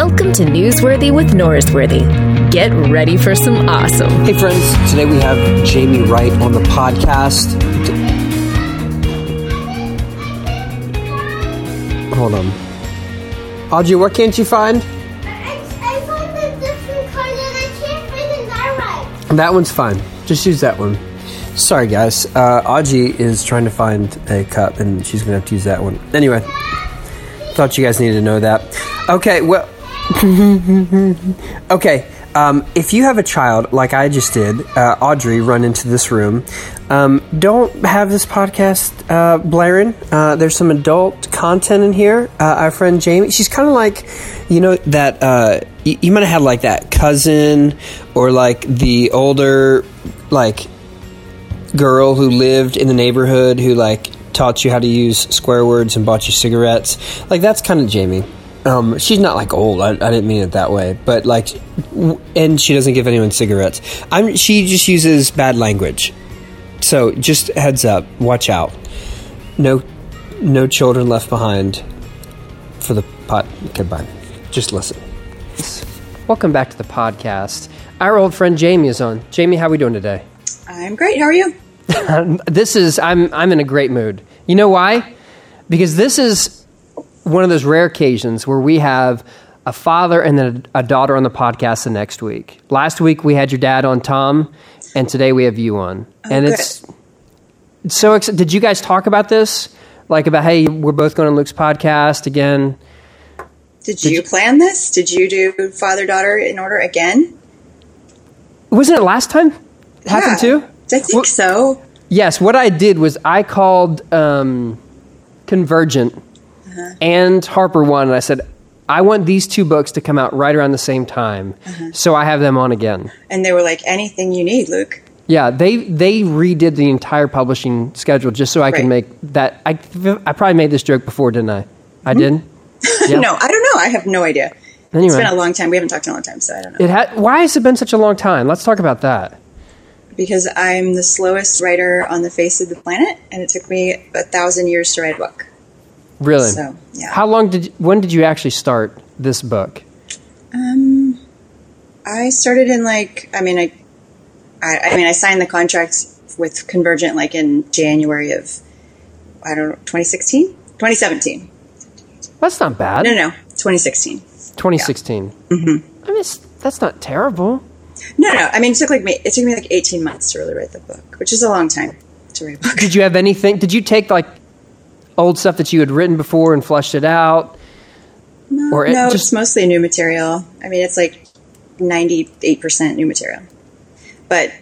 Welcome to Newsworthy with Norsworthy. Get ready for some awesome. Hey, friends. Today we have Jamie Wright on the podcast. Hold on. Audrey, what can't you find? I found a different card and I can't find that right. That one's fine. Just use that one. Sorry, guys. Uh, Audrey is trying to find a cup, and she's going to have to use that one. Anyway, thought you guys needed to know that. Okay, well. okay, um, if you have a child like I just did, uh, Audrey, run into this room, um, don't have this podcast uh, blaring. Uh, there's some adult content in here. Uh, our friend Jamie, she's kind of like, you know, that uh, you, you might have had like that cousin or like the older, like girl who lived in the neighborhood who like taught you how to use square words and bought you cigarettes. Like that's kind of Jamie. Um, she's not like old. I, I didn't mean it that way, but like, and she doesn't give anyone cigarettes. I'm. She just uses bad language. So just heads up. Watch out. No, no children left behind for the pot. Goodbye. Just listen. Welcome back to the podcast. Our old friend Jamie is on. Jamie, how are we doing today? I'm great. How are you? This is I'm I'm in a great mood. You know why? Because this is one of those rare occasions where we have a father and then a, a daughter on the podcast the next week. Last week we had your dad on Tom, and today we have you on. and good. it's so ex- did you guys talk about this? Like about hey, we're both going on Luke's podcast again. Did, you, plan this? Did you do father daughter in order again? Wasn't it last time? It happened Yeah, too? I think Well- so. Yes, what I did was I called um, Convergent Uh-huh. and Harper One, and I said, I want these two books to come out right around the same time, Uh-huh. so I have them on again. And they were like, anything you need, Luke. Yeah, they they redid the entire publishing schedule just so I could Right. make that. I I probably made this joke before, didn't I? I Mm-hmm. did. Yeah. No, I don't know. I have no idea. Anyway. It's been a long time. We haven't talked in a long time, so I don't know. It had. Why has it been such a long time? Let's talk about that. because I'm the slowest writer on the face of the planet, and it took me a thousand years to write a book. Really? So, yeah. How long did? When did you actually start this book? Um, I started in like, I mean, I, I, I mean, I signed the contract with Convergent like in January of, I don't know, 2016, 2017. That's not bad. No, no, no, 2016. 2016. Mm-hmm. I mean, it's, that's not terrible. No, no. I mean, it took like me. It took me like eighteen months to really write the book, which is a long time to write a book. Did you have anything? Did you take like old stuff that you had written before and flushed it out? No, Or it no, just- it's mostly new material. I mean, it's like ninety-eight percent new material. But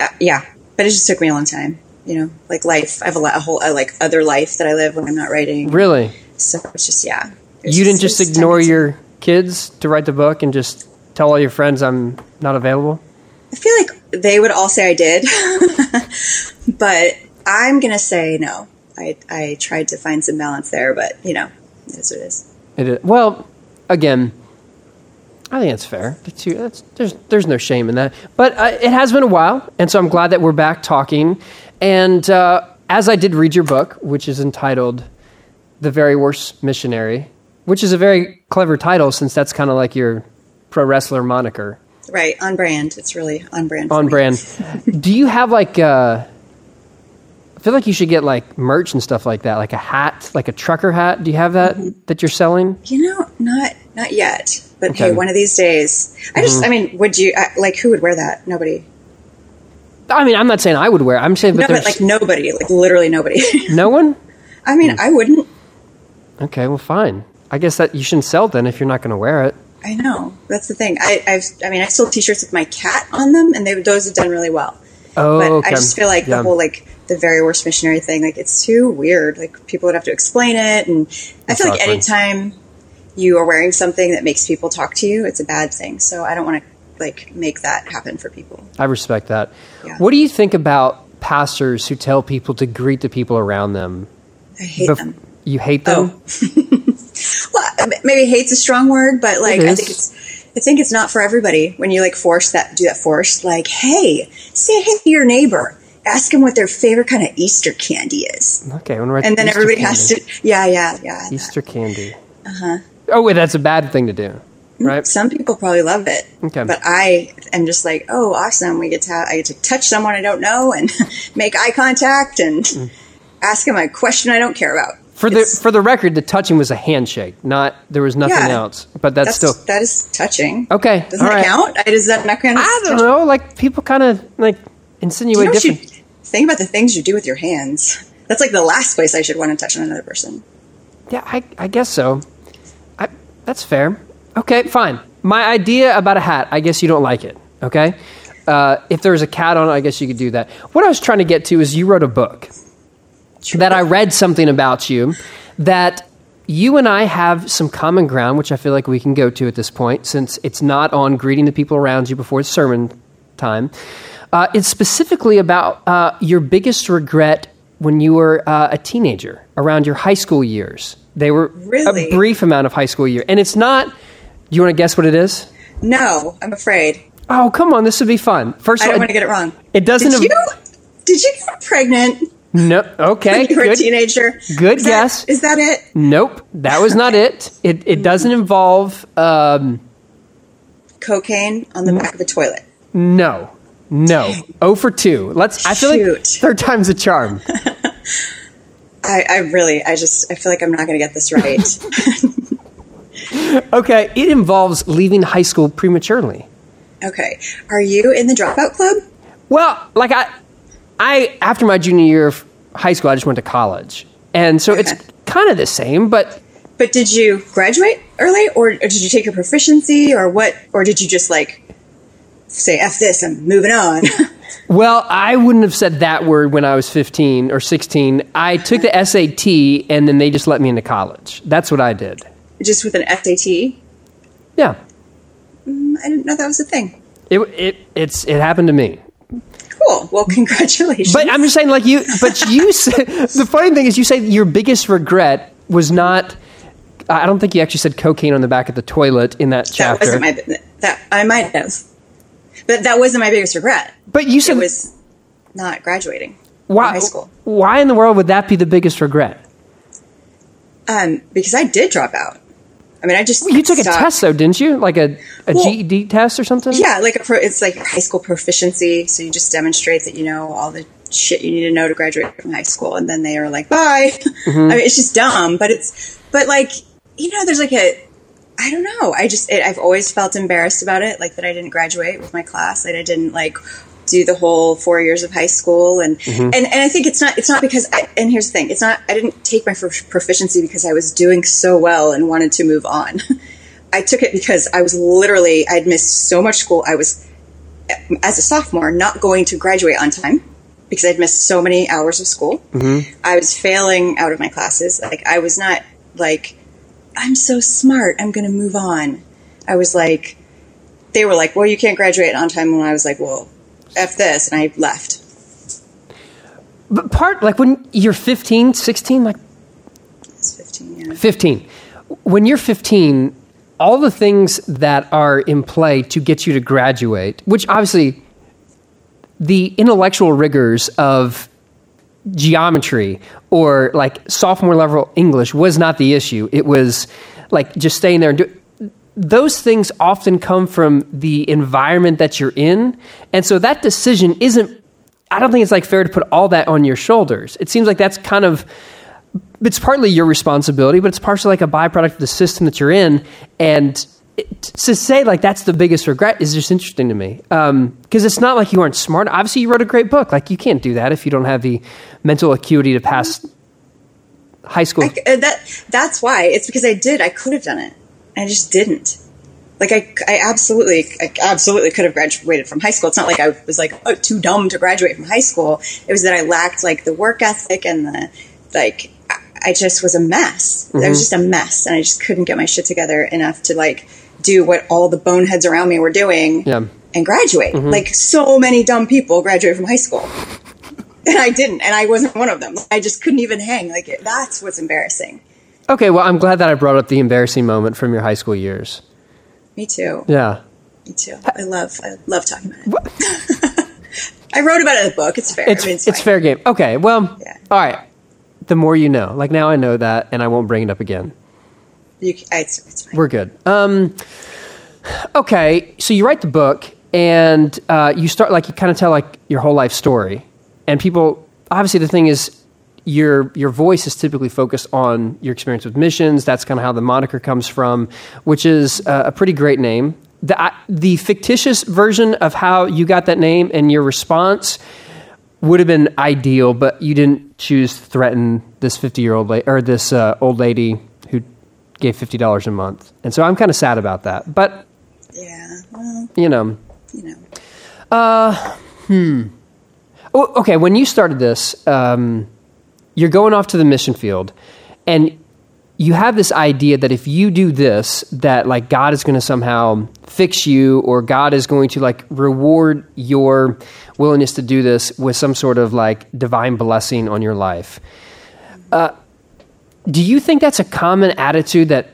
uh, yeah, but it just took me a long time. You know, like life. I have a, lot, a whole uh, like other life that I live when I'm not writing. Really? So it's just yeah. It's you didn't just it's ignore your kids to write the book and just tell all your friends I'm not available? I feel like they would all say I did, but I'm gonna say no. I I tried to find some balance there, but you know, it is what it is. It is, well, again, I think it's fair. That's, that's, there's there's no shame in that. But uh, it has been a while, and so I'm glad that we're back talking. And uh, as I did read your book, which is entitled "The Very Worst Missionary," which is a very clever title since that's kind of like your pro wrestler moniker. Right, on brand. It's really on brand. On brand. Do you have like? Uh, feel like you should get like merch and stuff like that, like a hat, like a trucker hat. Do you have that that you're selling? You know, not not yet, but Okay. Mm-hmm. hey, one of these days. I just, I mean, would you uh, like who would wear that? Nobody. I mean, I'm not saying I would wear. it. I'm saying, but No, but like nobody, like literally nobody. no one. I mean, I wouldn't. Okay, well, fine. I guess that you shouldn't sell then if you're not going to wear it. I know that's the thing. I, I've, I mean, I sold T-shirts with my cat on them, and they those have done really well. Oh, but okay. I just feel like Yeah. the whole like the very worst missionary thing, like it's too weird. Like people would have to explain it, and I feel like anytime you are wearing something that makes people talk to you, it's a bad thing. So I don't want to like make that happen for people. I respect that. Yeah. What do you think about pastors who tell people to greet the people around them? I hate Bef- them. You hate them? Oh. Well, maybe hate's a strong word, but like I think it's I think it's not for everybody when you like force that do that force like hey say hey to your neighbor ask them what their favorite kind of Easter candy is Okay, I'm and then Easter everybody candy. has to yeah yeah yeah Easter candy. Uh huh. Oh wait, that's a bad thing to do. right? Some people probably love it. Okay. But I am just like, oh, awesome. We get to have, I get to touch someone I don't know and make eye contact and Mm. ask them a question I don't care about. For the for the record, the touching was a handshake, not there was nothing Yeah. else. But that's, that's still that is touching. okay. Doesn't that right. count? I- Does that not count? as I don't touching? know. Like people kind of like insinuate you know different. Think about the things you do with your hands? That's like the last place I should want to touch on another person. Yeah, I, I guess so. I, that's fair. Okay, fine. My idea about a hat, I guess you don't like it. Okay, uh, if there was a cat on it, I guess you could do that. What I was trying to get to is you wrote a book that I read something about you that you and I have some common ground, which I feel like we can go to at this point, since it's not on greeting the people around you before sermon time. Uh, it's specifically about uh, your biggest regret when you were uh, a teenager, around your high school years. They were Really? a brief amount of high school year, and it's not. Do you want to guess what it is? No, I'm afraid. Oh, come on! This would be fun. First I don't all, want to get it wrong. it doesn't Did you? Did you get pregnant no. Okay, you were good. a teenager? good Is guess. Is that it? Nope, that was not it. It it doesn't involve. Um, Cocaine on the back of a toilet. no, no. Oh for two. Let's. I feel like Shoot. third time's a charm. I, I really, I just, I feel like I'm not going to get this right. Okay, it involves leaving high school prematurely. okay. Are you in the dropout club? Well, like I, I after my junior year of high school, I just went to college, and so it's kind of the same. But But did you graduate early, or, or did you take your proficiency, or what, or did you just like say "f this"? I'm moving on. well, I wouldn't have said that word when I was fifteen or sixteen. I took the SAT, and then they just let me into college. That's what I did. just with an SAT? Yeah, mm, I didn't know that was a thing. it it it's it happened to me. Cool. Well, congratulations. But I'm just saying, like you. But you. said, the funny thing is, you say your biggest regret was not. I don't think you actually said cocaine on the back of the toilet in that chapter. that chapter. wasn't my that I might have, but that wasn't my biggest regret. but you said It was not graduating why? from high school Why in the world would that be the biggest regret? um, because I did drop out. I mean, I just You took a test though, didn't you? Like a, a Well, GED test or something? Yeah, like a pro, it's like high school proficiency. So you just demonstrate that you know all the shit you need to know to graduate from high school, and then they are like, "Bye." Mm-hmm. I mean, it's just dumb, but it's but like you know, there's like a I don't know. I just it, I've always felt embarrassed about it, like that I didn't graduate with my class, that I didn't like do the whole four years of high school, and Mm-hmm. and and I think it's not it's not because I, and here's the thing, it's not I didn't take my proficiency because I was doing so well and wanted to move on. I took it because I was literally I'd missed so much school. I was as a sophomore not going to graduate on time because I'd missed so many hours of school. I was failing out of my classes. Like I was not like I'm so smart. I'm going to move on. I was like they were like, "Well, you can't graduate on time." And I was like, "Well, f this," and I left. But part, like when you're 15, 16, like It's 15. Yeah. 15. When you're 15, all the things that are in play to get you to graduate, which obviously the intellectual rigors of geometry or like sophomore level English was not the issue. It was like just staying there and do those things often come from the environment that you're in. And so that decision isn't I don't think it's like fair to put all that on your shoulders. It seems like that's kind of it's partly your responsibility, but it's partially like a byproduct of the system that you're in. And it, to say like that's the biggest regret is just interesting to me um, because it's not like you aren't smart. Obviously, you wrote a great book. Like you can't do that if you don't have the mental acuity to pass high school. I, uh, that that's why. It's because I did. I could have done it. I just didn't. Like I, I absolutely, I absolutely could have graduated from high school. It's not like I was like oh, too dumb to graduate from high school. It was that I lacked like the work ethic and the like. I- just was a mess. I was just a mess, and I just couldn't get my shit together enough to like do what all the boneheads around me were doing Yeah. and graduate. Like so many dumb people graduate from high school. And I didn't, and I wasn't one of them. I just couldn't even hang. Like that's what's embarrassing. Okay, well, I'm glad that I brought up the embarrassing moment from your high school years. Me too. Yeah. Me too. I love I love talking about it. I wrote about it in the book. It's fair. It's, I mean, it's, fine. fair game. Okay, well, Yeah. all right. The more you know. Like now I know that, and I won't bring it up again. You, it's, it's fine. We're good. Um, Okay, so you write the book and uh, you start like you kind of tell like your whole life story, and people obviously the thing is your your voice is typically focused on your experience with missions. That's kind of how the moniker comes from, which is uh, a pretty great name. The I, the fictitious version of how you got that name and your response would have been ideal, but you didn't choose to threaten this fifty year old la- or this uh, old lady who gave fifty dollars a month, and so I'm kind of sad about that. But Yeah. Well, you know, you know. Oh, okay, when you started this, um, you're going off to the mission field, and you have this idea that if you do this, that like God is going to somehow fix you, or God is going to like reward your willingness to do this with some sort of like divine blessing on your life. Uh, do you think that's a common attitude that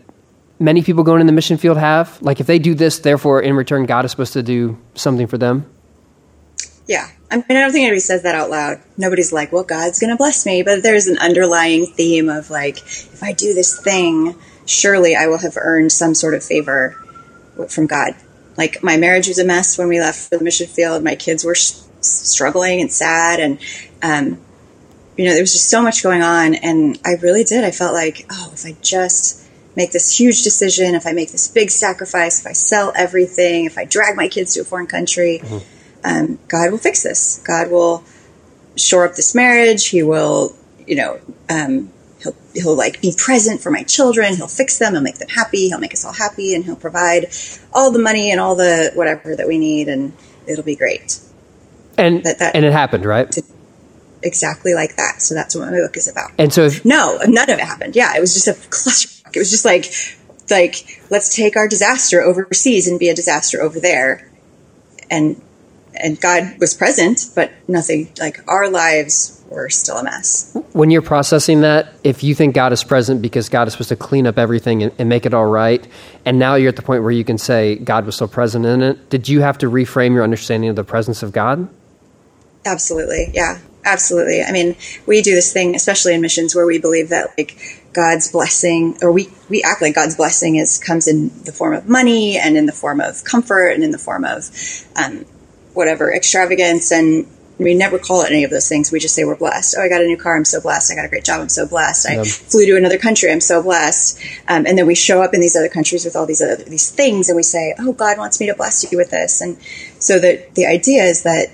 many people going in the mission field have? Like if they do this, therefore in return God is supposed to do something for them? Yeah. I mean, I don't think anybody says that out loud. Nobody's like, well, God's going to bless me. But there's an underlying theme of like, if I do this thing, surely I will have earned some sort of favor from God. Like, my marriage was a mess when we left for the mission field. My kids were s- struggling and sad. And, um, you know, there was just so much going on. And I really did. I felt like, oh, if I just make this huge decision, if I make this big sacrifice, if I sell everything, if I drag my kids to a foreign country, um, God will fix this. God will shore up this marriage. He will, you know, um, he'll he'll like be present for my children. He'll fix them. He'll make them happy. He'll make us all happy, and he'll provide all the money and all the whatever that we need, and it'll be great. And That- that- and it happened, right? Exactly like that. So that's what my book is about. And so if, No, none of it happened. Yeah, it was just a clusterfuck. It was just like, like let's take our disaster overseas and be a disaster over there, and and God was present, but nothing. Like our lives were still a mess. when you're processing that, if you think God is present because God is supposed to clean up everything and, and make it all right, and now you're at the point where you can say God was still present in it, did you have to reframe your understanding of the presence of God? Absolutely, yeah, absolutely. I mean, we do this thing, especially in missions, where we believe that like God's blessing, or we we act like God's blessing is comes in the form of money and in the form of comfort and in the form of um, whatever extravagance, and we never call it any of those things. We just say we're blessed. Oh, I got a new car. I'm so blessed. I got a great job. I'm so blessed. I Yep. flew to another country. I'm so blessed. Um, and then we show up in these other countries with all these other these things, and we say, "Oh, God wants me to bless you with this." And so the the idea is that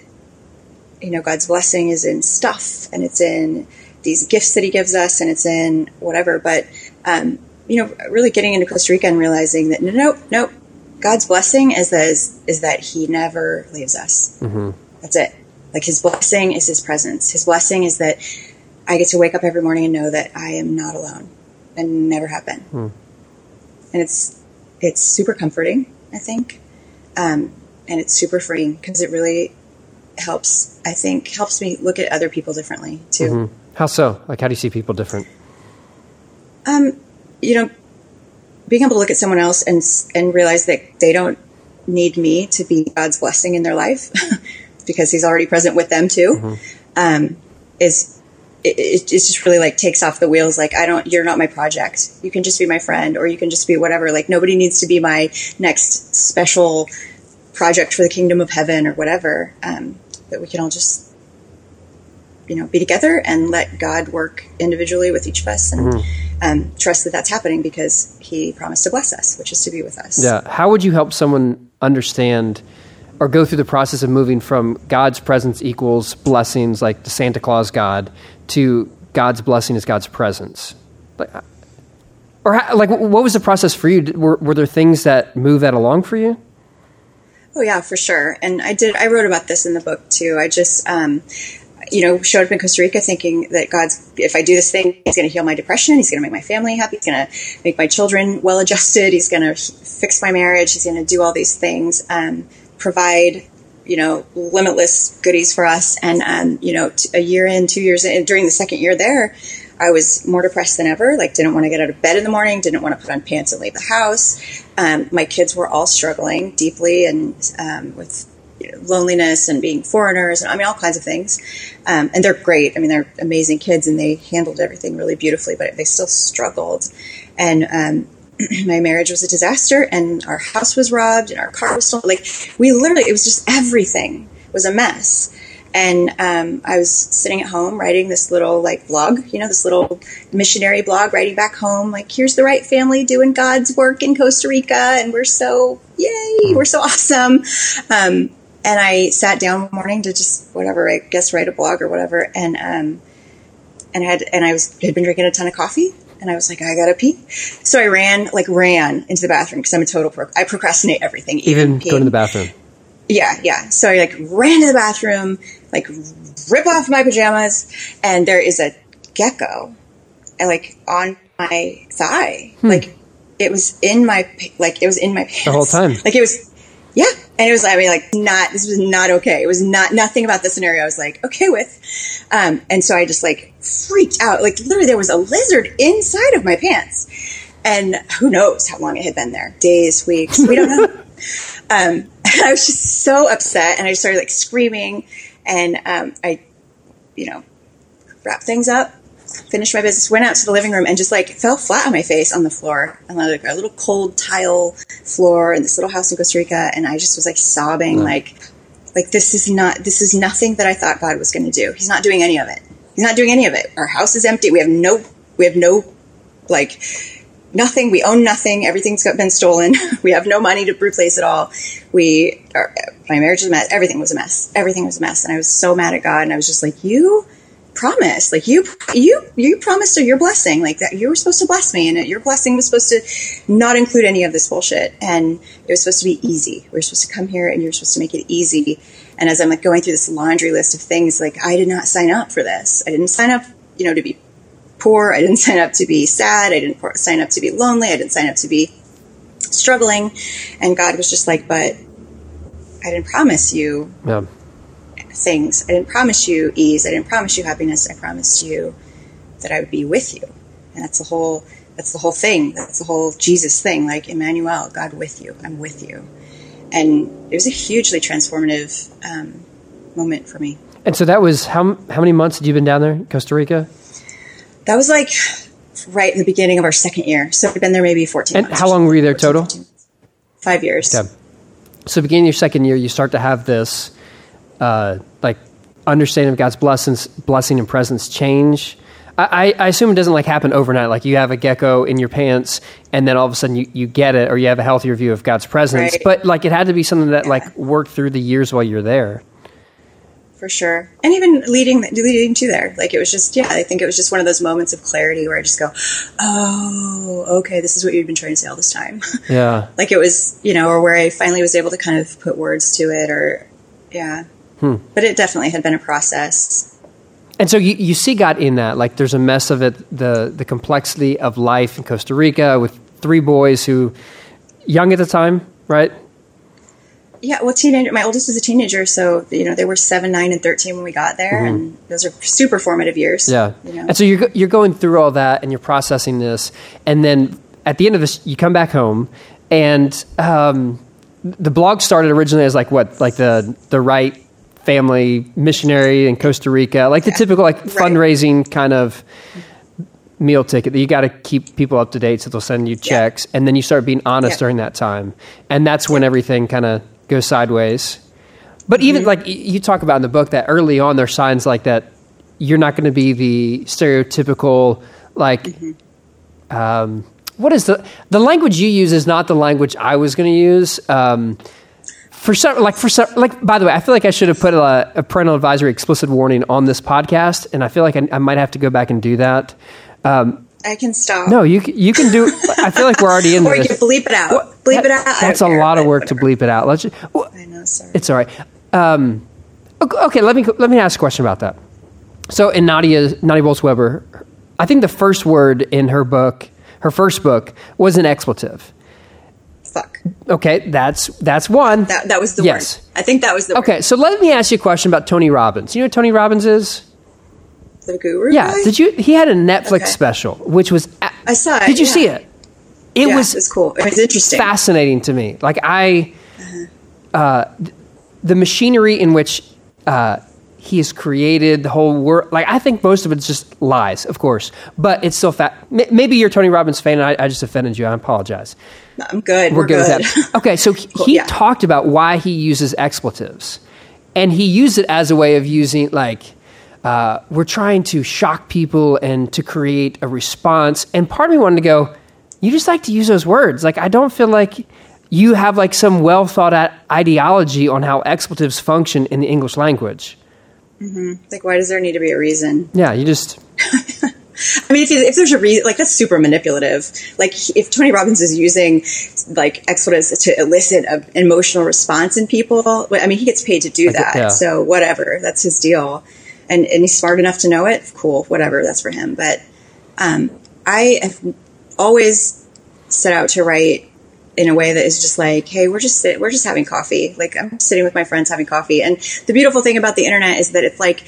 you know God's blessing is in stuff, and it's in these gifts that He gives us, and it's in whatever. But um, you know, really getting into Costa Rica and realizing that no, no, no, God's blessing is that is, is that He never leaves us. That's it. Like His blessing is His presence. His blessing is that I get to wake up every morning and know that I am not alone, and never have been. And it's it's super comforting, I think, um, and it's super freeing because it really helps. I think helps me look at other people differently too. How so? Like, how do you see people different? Um, you know, being able to look at someone else and and realize that they don't need me to be God's blessing in their life because He's already present with them too. Um, is it, it it just really like takes off the wheels. Like I don't, you're not my project. You can just be my friend, or you can just be whatever. Like nobody needs to be my next special project for the kingdom of heaven or whatever. Um, that we can all just you know be together and let God work individually with each of us and um, trust that that's happening because He promised to bless us, which is to be with us. Yeah. How would you help someone understand or go through the process of moving from God's presence equals blessings, like the Santa Claus God, to God's blessing is God's presence? Like, or how, like, what was the process for you? Were, were there things that move that along for you? Oh yeah, for sure. And I did. I wrote about this in the book too. I just, um, you know, showed up in Costa Rica thinking that God's, if I do this thing, He's going to heal my depression. He's going to make my family happy. He's going to make my children well adjusted. He's going to fix my marriage. He's going to do all these things, um, provide, you know, limitless goodies for us. And um, you know, a year in, two years in, during the second year there. I was more depressed than ever. Like, didn't want to get out of bed in the morning. Didn't want to put on pants and leave the house. Um, my kids were all struggling deeply and um, with loneliness and being foreigners, and I mean all kinds of things. Um, and they're great. I mean, they're amazing kids, and they handled everything really beautifully. But they still struggled. And um, my marriage was a disaster, and our house was robbed, and our car was stolen. Like we literally, it was just everything was a mess. And um, I was sitting at home writing this little like blog, you know, this little missionary blog, writing back home, like, here's the Wright family doing God's work in Costa Rica, and we're so yay, we're so awesome. Um, and I sat down one morning to just whatever, I guess, write a blog or whatever, and um, and had and I was had been drinking a ton of coffee, and I was like, I gotta pee. So I ran, like, ran into the bathroom because I'm a total pro. I procrastinate everything, Even peeing. going to the bathroom. Yeah, yeah. So I like ran to the bathroom, like rip off my pajamas, and there is a gecko, uh, like on my thigh. Like it was in my, like it was in my pants Hmm. The whole time. Like it was, yeah. And it was, I mean, like not. This was not okay. It was not nothing about the scenario. I was like okay with. Um, and so I just like freaked out. Like literally, there was a lizard inside of my pants, and who knows how long it had been there? Days, weeks. We don't know. um, I was just so upset, and I just started like screaming, and um, I, you know, wrapped things up, finished my business, went out to the living room, and just like fell flat on my face on the floor, on like a little cold tile floor in this little house in Costa Rica, and I just was like sobbing, mm. like, like this is not, this is nothing that I thought God was going to do. He's not doing any of it. He's not doing any of it. Our house is empty. We have no, we have no, like, nothing. We own nothing. Everything's got been stolen. we have no money to replace it all. We, our, my marriage was a mess. Everything was a mess. Everything was a mess. And I was so mad at God. And I was just like, you promised, like you, you, you promised your blessing, like that you were supposed to bless me, and your blessing was supposed to not include any of this bullshit, and it was supposed to be easy. we are supposed to come here, and you're supposed to make it easy. And as I'm like going through this laundry list of things, like I did not sign up for this. I didn't sign up, you know, to be poor. I didn't sign up to be sad. I didn't sign up to be lonely. I didn't sign up to be struggling. And God was just like, but I didn't promise you Yeah. Things. I didn't promise you ease. I didn't promise you happiness. I promised you that I would be with you. And that's the whole that's the whole thing. That's the whole Jesus thing, like Emmanuel, God with you. I'm with you. And it was a hugely transformative um, moment for me. And so that was how how many months had you been down there, in Costa Rica? That was like right in the beginning of our second year. So I've been there maybe 14 And months. how long were you there 14, total? 15. Five years. Okay. So beginning your second year, you start to have this uh, like understanding of God's blessings, blessing and presence change. I, I assume it doesn't like happen overnight. Like you have a gecko in your pants, and then all of a sudden you, you get it, or you have a healthier view of God's presence. Right. But like it had to be something that like worked through the years while you're there. for sure. And even leading leading to there, like it was just yeah. I think it was just one of those moments of clarity where I just go, oh, okay, this is what you've been trying to say all this time. Yeah. like it was, you know, or where I finally was able to kind of put words to it, or yeah. But it definitely had been a process. And so you, you see God in that. Like there's a mess of it, the the complexity of life in Costa Rica with three boys who young at the time, Wright? Yeah, well, teenager. My oldest was a teenager, so you know they were seven, nine, and thirteen when we got there, and those are super formative years. Yeah. you know? And so you're you're going through all that and you're processing this, and then at the end of this, you come back home, and um, the blog started originally as like what, like the the right family missionary in Costa Rica, like the typical like fundraising kind of meal ticket that you got to keep people up to date so they'll send you checks, and then you start being honest Yeah. during that time, and that's when everything kind of goes sideways. But even Mm-hmm. like you talk about in the book that early on there's signs like that you're not going to be the stereotypical like Mm-hmm. um, what is the the language you use is not the language I was going to use. Um, for some, like for some, like by the way, I feel like I should have put a, a parental advisory explicit warning on this podcast, and I feel like I, I might have to go back and do that. Um, I can stop. no, you you can do. I feel like we're already in the or you can bleep it out. bleep it out. That's a care, lot of work to bleep it out. Let's. Just, well, I know. Sorry. it's all right. Um, ok- okay, let me let me ask a question about that. So in Nadia Nadia Bolz Weber, I think the first word in her book, her first book, was an expletive. Fuck. Okay, that's that's one. That that was the Yes. word. I think that was the Okay, so let me ask you a question about Tony Robbins. You know who Tony Robbins is? The guru. Yeah. guy? Did you? He had a Netflix Okay. special, which was. I saw it, Did you yeah. see it? It Yeah, was it was cool. It was interesting. fascinating to me. Like I, uh, th- the machinery in which uh, he has created the whole world. Like I think most of it's just lies, of course, but it's still fact. Maybe you're Tony Robbins fan, and I, I just offended you. I apologize. I'm good. We're, We're good, good. with that. Okay, so he, Cool, yeah. talked about why he uses expletives, and he used it as a way of using like uh, we're trying to shock people and to create a response. And part of me wanted to go, you just like to use those words. Like I don't feel like you have like some well thought out ideology on how expletives function in the English language. Like, why does there need to be a reason? Yeah, you just I mean, if, you, if there's a reason, like that's super manipulative. Like if Tony Robbins is using like expletives to elicit an emotional response in people, I mean, he gets paid to do Like, that. yeah. So whatever, that's his deal. And and he's smart enough to know it. Cool, whatever, that's for him. But um, I have always set out to write in a way that is just like, hey, we're just sit- we're just having coffee. Like I'm sitting with my friends having coffee. And the beautiful thing about the internet is that it's like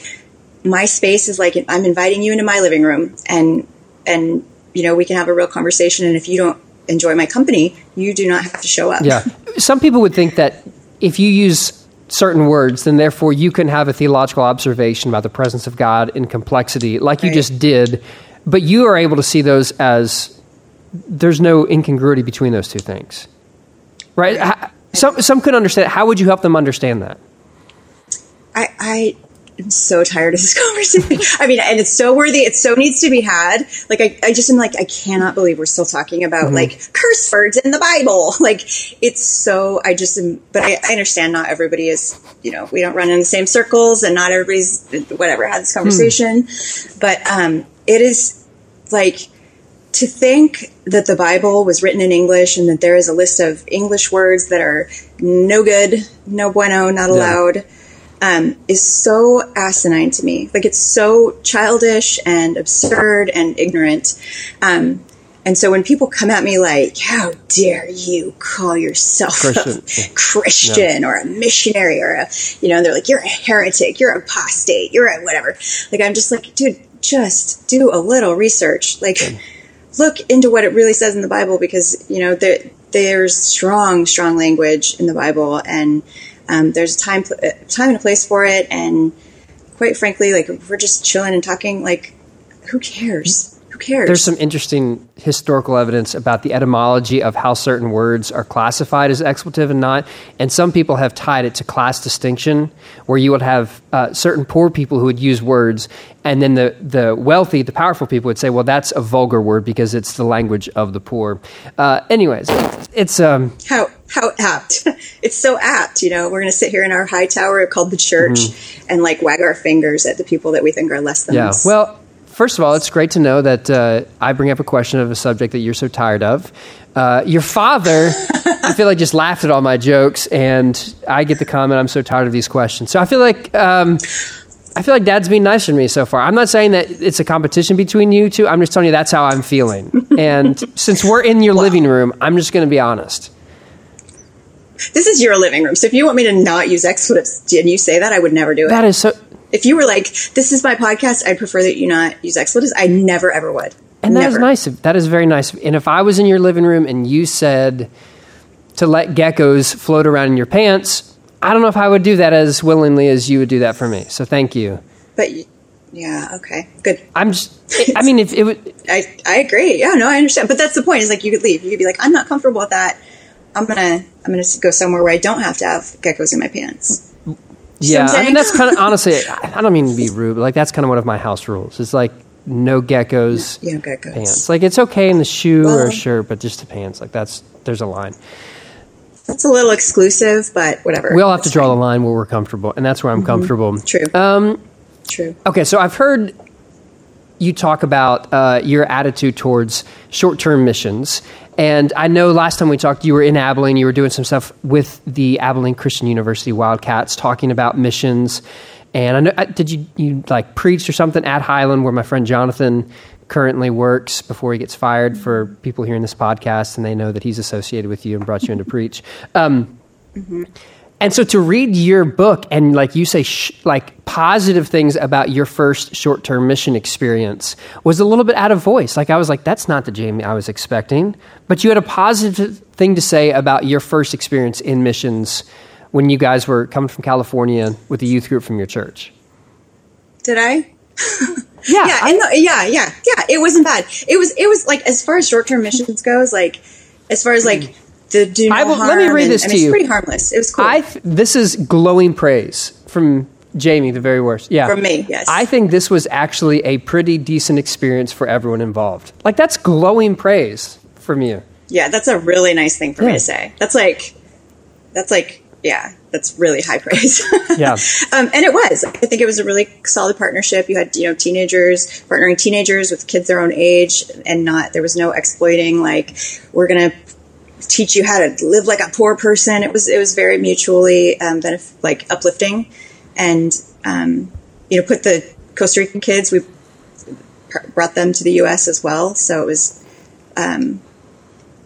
my space is like I'm inviting you into my living room and and you know we can have a real conversation and if you don't enjoy my company you do not have to show up Yeah. Some people would think that if you use certain words, then therefore you can have a theological observation about the presence of God in complexity, like you Right. just did. But you are able to see those as there's no incongruity between those two things, right? Some some could understand. How would you help them understand that? I, I am so tired of this conversation. I mean, and it's so worthy. It so needs to be had. Like, I, I just am like, I cannot believe we're still talking about like curse words in the Bible. Like, it's so, I just am, but I, I understand not everybody is, you know, we don't run in the same circles and not everybody's, whatever, had this conversation. But, um, it is like, to think that the Bible was written in English and that there is a list of English words that are no good, no bueno, not allowed, um, is so asinine to me. Like it's so childish and absurd and ignorant. Um, and so when people come at me like, "How dare you call yourself Christian. a Christian or a missionary or a," you know, they're like, "You're a heretic, you're apostate, you're a whatever." Like I'm just like, dude, just do a little research. Like, look into what it really says in the Bible because you know there there's strong, strong language in the Bible, and um, there's time time and a place for it. And quite frankly, like if we're just chilling and talking, like who cares? Who cares? There's some interesting historical evidence about the etymology of how certain words are classified as expletive and not. And some people have tied it to class distinction, where you would have uh, certain poor people who would use words, and then the, the wealthy, the powerful people would say, well, that's a vulgar word because it's the language of the poor. Uh, anyways, it's. Um, how how apt it's so apt you know we're going to sit here in our high tower called the church and like wag our fingers at the people that we think are less than Mm-hmm. Yeah. us Well, first of all, it's great to know that uh, I bring up a question of a subject that you're so tired of. Uh, your father, I feel like, just laughed at all my jokes, and I get the comment, "I'm so tired of these questions." So I feel like. Um, I feel like Dad's been nice to me so far. I'm not saying that it's a competition between you two. I'm just telling you that's how I'm feeling. And since we're in your living room, I'm just going to be honest. this is your living room so if you want me to not use expletives and you say that i would never do it That is so. If you were like this is my podcast i'd prefer that you not use expletives i never ever would And that is never. nice. That is very nice. And if I was in your living room and you said to let geckos float around in your pants, I don't know if I would do that as willingly as you would do that for me. So thank you. but yeah okay good I'm just. I mean, if it would. I, I agree. Yeah, no, I understand. But that's the point. Is like you could leave. You could be like, I'm not comfortable with that. I'm gonna I'm gonna go somewhere where I don't have to have geckos in my pants. Yeah, I'm mean that's kind of honestly. I I don't mean to be rude, but like that's kind of one of my house rules. It's like no geckos know, geckos. pants. Like it's okay in the shoe or a shirt, but just the pants. Like that's there's a line. That's a little exclusive, but whatever. We all have to draw fine. the line where we're comfortable, and that's where I'm comfortable. True. Um, True. Okay, so I've heard you talk about uh, your attitude towards short term missions. And I know last time we talked, you were in Abilene, you were doing some stuff with the Abilene Christian University Wildcats talking about missions. And I know, did you, you like preach or something at Highland where my friend Jonathan currently works before he gets fired for people hearing this podcast and they know that he's associated with you and brought you in to preach. Um, and so to read your book and like you say sh- like positive things about your first short-term mission experience was a little bit out of voice. Like I was like that's not the Jamie I was expecting, but you had a positive thing to say about your first experience in missions when you guys were coming from California with the youth group from your church. Did I? Yeah, yeah, I- the, yeah, yeah, yeah. It wasn't bad. It was, it was like as far as short term missions goes, like as far as like the do no I will- let me read and- this I to you. It's pretty harmless. It was cool. I th- this is glowing praise from Jamie, the very worst. Yeah, From me, yes. I think this was actually a pretty decent experience for everyone involved. Like that's glowing praise from you. yeah, that's a really nice thing for Yeah. me to say. That's like, that's like, yeah, that's really high praise. Yeah. um, and it was. I think it was a really solid partnership. You had you know teenagers partnering teenagers with kids their own age, and not there was no exploiting. Like we're gonna teach you how to live like a poor person. It was it was very mutually um, benef- like uplifting, and um, you know put the Costa Rican kids. We pr- brought them to the U.S. as well, so it was. Um,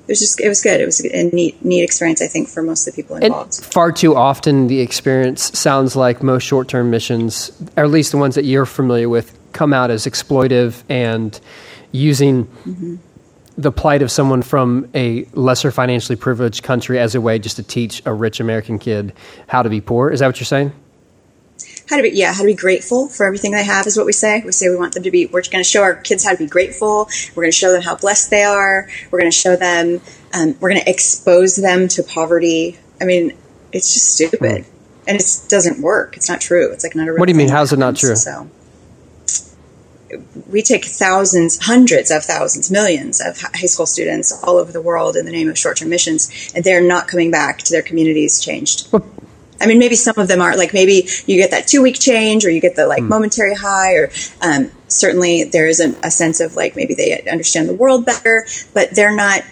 it was just it was good. It was a neat neat experience, I think, for most of the people And involved. far too often, the experience sounds like most short term missions, or at least the ones that you're familiar with, come out as exploitive and using the plight of someone from a lesser financially privileged country as a way just to teach a rich American kid how to be poor. Is that what you're saying? how to be yeah how to be grateful for everything they have is what we say. We say we want them to be we're going to show our kids how to be grateful. We're going to show them how blessed they are. We're going to show them um, we're going to expose them to poverty. I mean it's just stupid. And it doesn't work. It's not true. It's like not a What do you mean? How's it not true? so we take thousands hundreds of thousands millions of high school students all over the world in the name of short-term missions and they're not coming back to their communities changed Well, I mean, maybe some of them are like maybe you get that two week change, or you get the like momentary high, or um, certainly there is a, a sense of like maybe they understand the world better, but they're not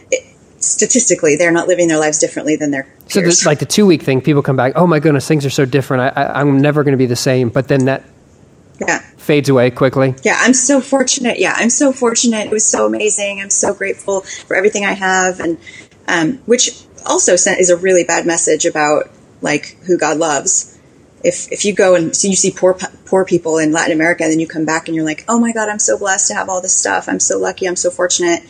statistically they're not living their lives differently than their So, the, like the two week thing, people come back, oh my goodness, things are so different. I, I, I'm never going to be the same. But then that yeah, fades away quickly. yeah. I'm so fortunate. Yeah, I'm so fortunate. It was so amazing. I'm so grateful for everything I have, and um, which also sent is a really bad message about like who God loves. if if you go and so you see poor poor people in Latin America, and then you come back and you're like, oh my God, I'm so blessed to have all this stuff. I'm so lucky. I'm so fortunate.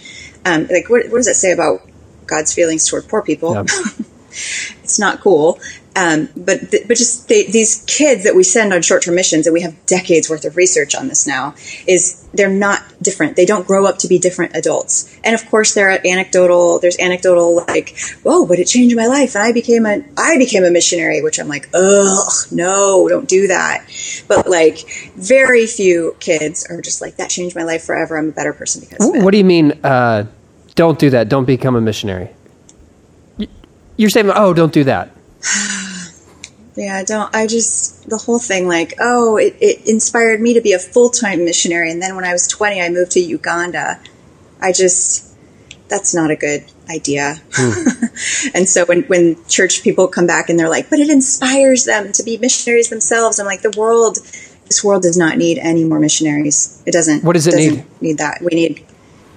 Um, like, what, what does that say about God's feelings toward poor people? Yeah. it's not cool. Um, but th- but just they, these kids that we send on short term missions, and we have decades worth of research on this now, is they're not different. They don't grow up to be different adults. And of course, there are anecdotal. There's anecdotal like, whoa, but it changed my life, and I became a I became a missionary, which I'm like, ugh, no, don't do that. But like, very few kids are just like that changed my life forever. I'm a better person because of it. What do you mean? Uh, don't do that. Don't become a missionary. You're saying, oh, don't do that. Yeah, don't. I just, the whole thing, like, oh, it, it inspired me to be a full time missionary. And then when I was 20, I moved to Uganda. I just, that's not a good idea. Hmm. and so when, when church people come back and they're like, but it inspires them to be missionaries themselves, I'm like, the world, this world does not need any more missionaries. It doesn't. What does it doesn't need? Need that. We need,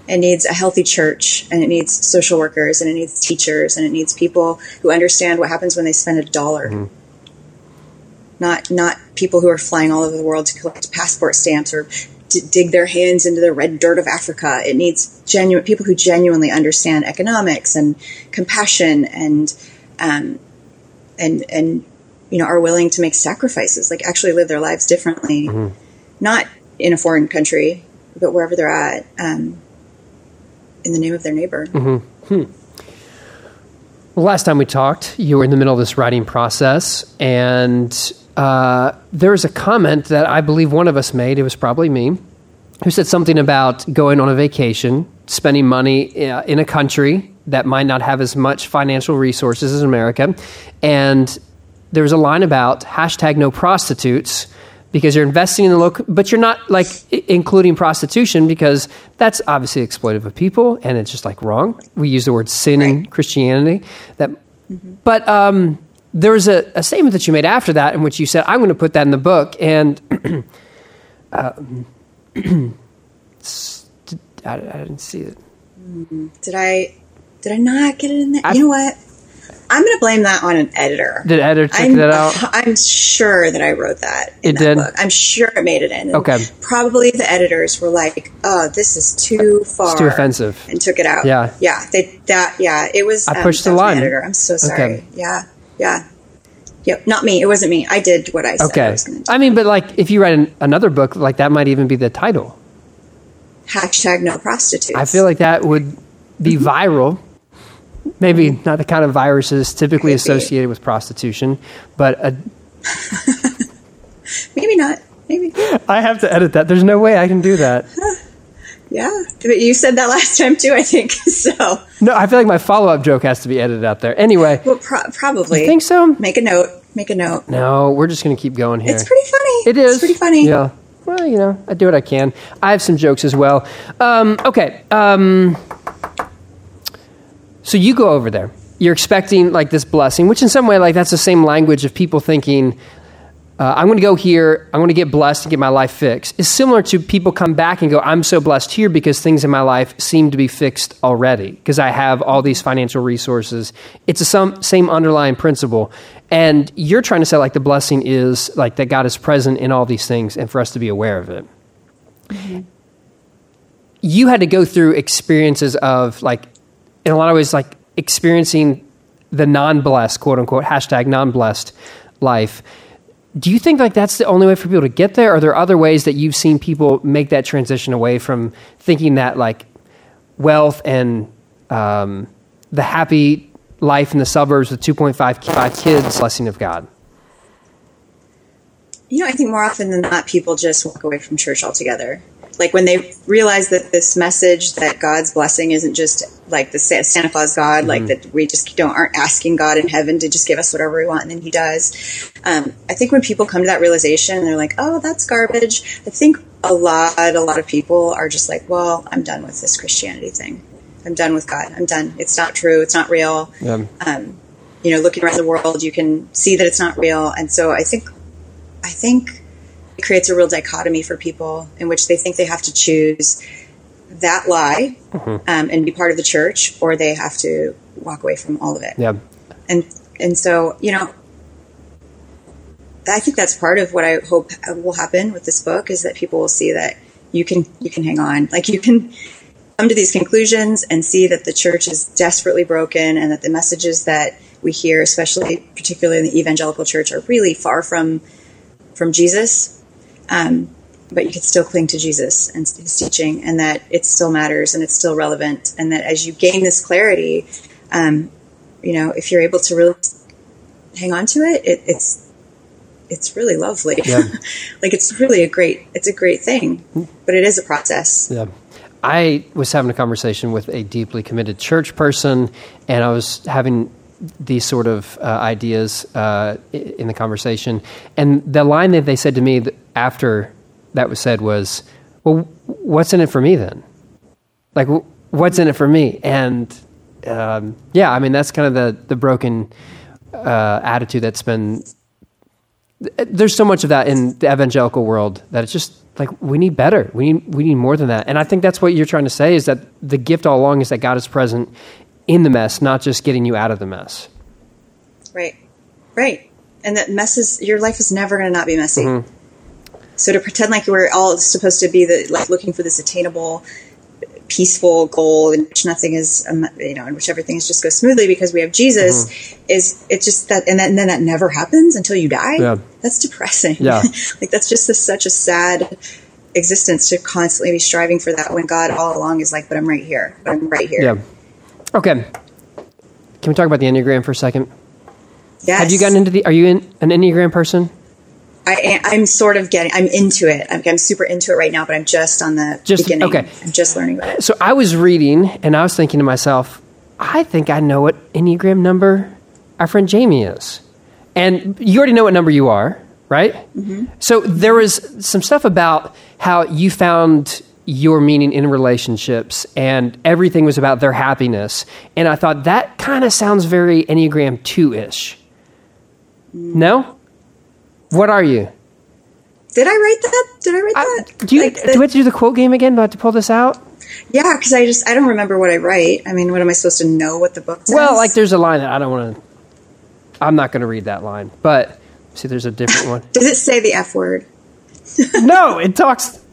it needs a healthy church and it needs social workers and it needs teachers and it needs people who understand what happens when they spend a dollar hmm. Not not people who are flying all over the world to collect passport stamps or to dig their hands into the red dirt of Africa. It needs genuine people who genuinely understand economics and compassion and um, and and you know are willing to make sacrifices, like actually live their lives differently, not in a foreign country, but wherever they're at, um, in the name of their neighbor. Well, last time we talked, you were in the middle of this writing process, and uh, there was a comment that I believe one of us made. It was probably me, who said something about going on a vacation, spending money uh, in a country that might not have as much financial resources as America, and there was a line about hashtag no prostitutes because you're investing in the local, but you're not like including prostitution because that's obviously exploitive of people and it's just like wrong. We use the word sin in Christianity. That, but um, there was a, a statement that you made after that in which you said, "I'm going to put that in the book," and did- I, I didn't see it. Did I? Did I not get it in there? I- you know what? I'm going to blame that on an editor. Did editor check I'm, that out? I'm sure that I wrote that. In It that did? Book. I'm sure it made it in. Okay. Probably the editors were like, "Oh, this is too far. too offensive. and took it out. Yeah. Yeah. They that. Yeah. It was. I um, pushed the that was my line. editor. I'm so sorry. Okay. Yeah. Yeah. Yep, not me. It wasn't me. I did what I said. I Okay. was going I mean, but like if you write an, another book, like that might even be the title. Hashtag no prostitutes. I feel like that would be mm-hmm. viral. Maybe mm-hmm. not the kind of viruses typically Could be. associated with prostitution, but a, maybe not. Maybe. I have to edit that. There's no way I can do that. Yeah. But you said that last time too, I think. So, No, I feel like my follow up joke has to be edited out there. Anyway, well, pro- probably. you think so? Make a note. Make a note. No, we're just going to keep going here. It's pretty funny. It is It's pretty funny. Yeah. Well, you know, I do what I can. I have some jokes as well. Um, okay. Um, so you go over there. You're expecting like this blessing, which in some way, like that's the same language of people thinking, uh, I'm going to go here, I'm going to get blessed and get my life fixed. It's similar to people come back and go, I'm so blessed here because things in my life seem to be fixed already because I have all these financial resources. It's the some, same underlying principle. And you're trying to say like the blessing is like that God is present in all these things and for us to be aware of it. You had to go through experiences of like, in a lot of ways, like experiencing the non blessed, quote unquote, hashtag non blessed life. Do you think like that's the only way for people to get there? Are there other ways that you've seen people make that transition away from thinking that like wealth and um, the happy life in the suburbs with 2.5 kids, blessing of God? You know, I think more often than not, people just walk away from church altogether. Like when they realize that this message that God's blessing isn't just like the Santa Claus God, like that we just don't aren't asking God in heaven to just give us whatever we want and then He does. Um, I think when people come to that realization, they're like, "Oh, that's garbage." I think a lot, a lot of people are just like, "Well, I'm done with this Christianity thing. I'm done with God. I'm done. It's not true. It's not real." Yeah. um, you know, looking around the world, you can see that it's not real. And so I think, I think it creates a real dichotomy for people in which they think they have to choose that lie um, and be part of the church, or they have to walk away from all of it. Yeah. And and so you know, I think that's part of what I hope will happen with this book is that people will see that you can you can hang on, like you can come to these conclusions and see that the church is desperately broken and that the messages that we hear, especially particularly in the evangelical church, are really far from from Jesus. Um, but you can still cling to Jesus and his teaching, and that it still matters and it's still relevant, and that as you gain this clarity, um, you know, if you're able to really hang on to it, it it's it's really lovely. Yeah. like it's really a great it's a great thing, but it is a process. Yeah. I was having a conversation with a deeply committed church person, and I was having these sort of uh, ideas uh, in the conversation. And the line that they said to me after that was said was, Well, what's in it for me then? Like, what's in it for me? And um, yeah, I mean, that's kind of the, the broken uh, attitude that's been there's so much of that in the evangelical world that it's just like we need better. We need we need more than that. And I think that's what you're trying to say is that the gift all along is that God is present in the mess, not just getting you out of the mess. Right. Right. And that messes your life is never going to not be messy. So to pretend like we're all supposed to be the like looking for this attainable, peaceful goal in which nothing is, um, you know, in which everything is just goes smoothly because we have Jesus, is it's just that, and, that, and then that never happens until you die. Yeah. That's depressing. Yeah. like that's just a, such a sad existence to constantly be striving for that when God all along is like, but I'm right here, but I'm right here. Yeah. Okay. Can we talk about the Enneagram for a second? Yes. Have you gotten into the are you in, an Enneagram person? I, I'm sort of getting. I'm into it. I'm, I'm super into it right now, but I'm just on the Just- beginning. okay. I'm just learning about it. So I was reading and I was thinking to myself, I think I know what Enneagram number our friend Jamie is. And you already know what number you are, right? Mm-hmm. So there was some stuff about how you found your meaning in relationships and everything was about their happiness. And I thought that kind of sounds very Enneagram 2 ish. Mm. No? What are you? Did I write that? Did I write I, that? do you Like, do we have to do the quote game again? Do I have to pull this out? yeah, because I just I don't remember what I write. I mean, what am I supposed to know what the book says? Well, like there's a line that I don't want to. I'm not going to read that line, but see, there's a different one. does it say the f word? no, it talks.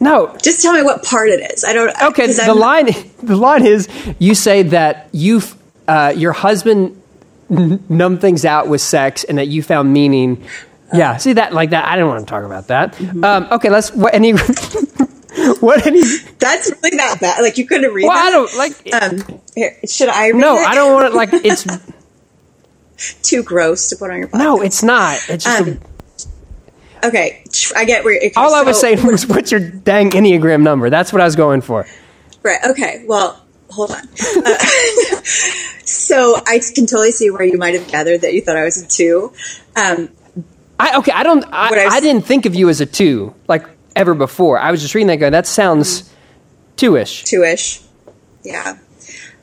No. Just tell me what part it is. I don't. Okay. The I'm- line. The line is you say that you, uh, your husband numb things out with sex and that you found meaning. Yeah, see that like that. I didn't want to talk about that. Mm-hmm. Um, okay, let's. What any? what any? That's really that bad. Like you couldn't read Well, I don't like. Um, here, should I? Read no, it? I don't want it. Like it's Too gross to put on your podcast. no, it's not. It's just. a- Um, Okay, I get where. Okay, all I was saying was, what's your dang enneagram number? That's what I was going for. Right. Okay. Well, hold on. Uh, so I can totally see where you might have gathered that you thought I was a two. Um, I okay. I don't. I, I was- I didn't think of you as a two like ever before. I was just reading that going. That sounds two-ish. two-ish. Yeah.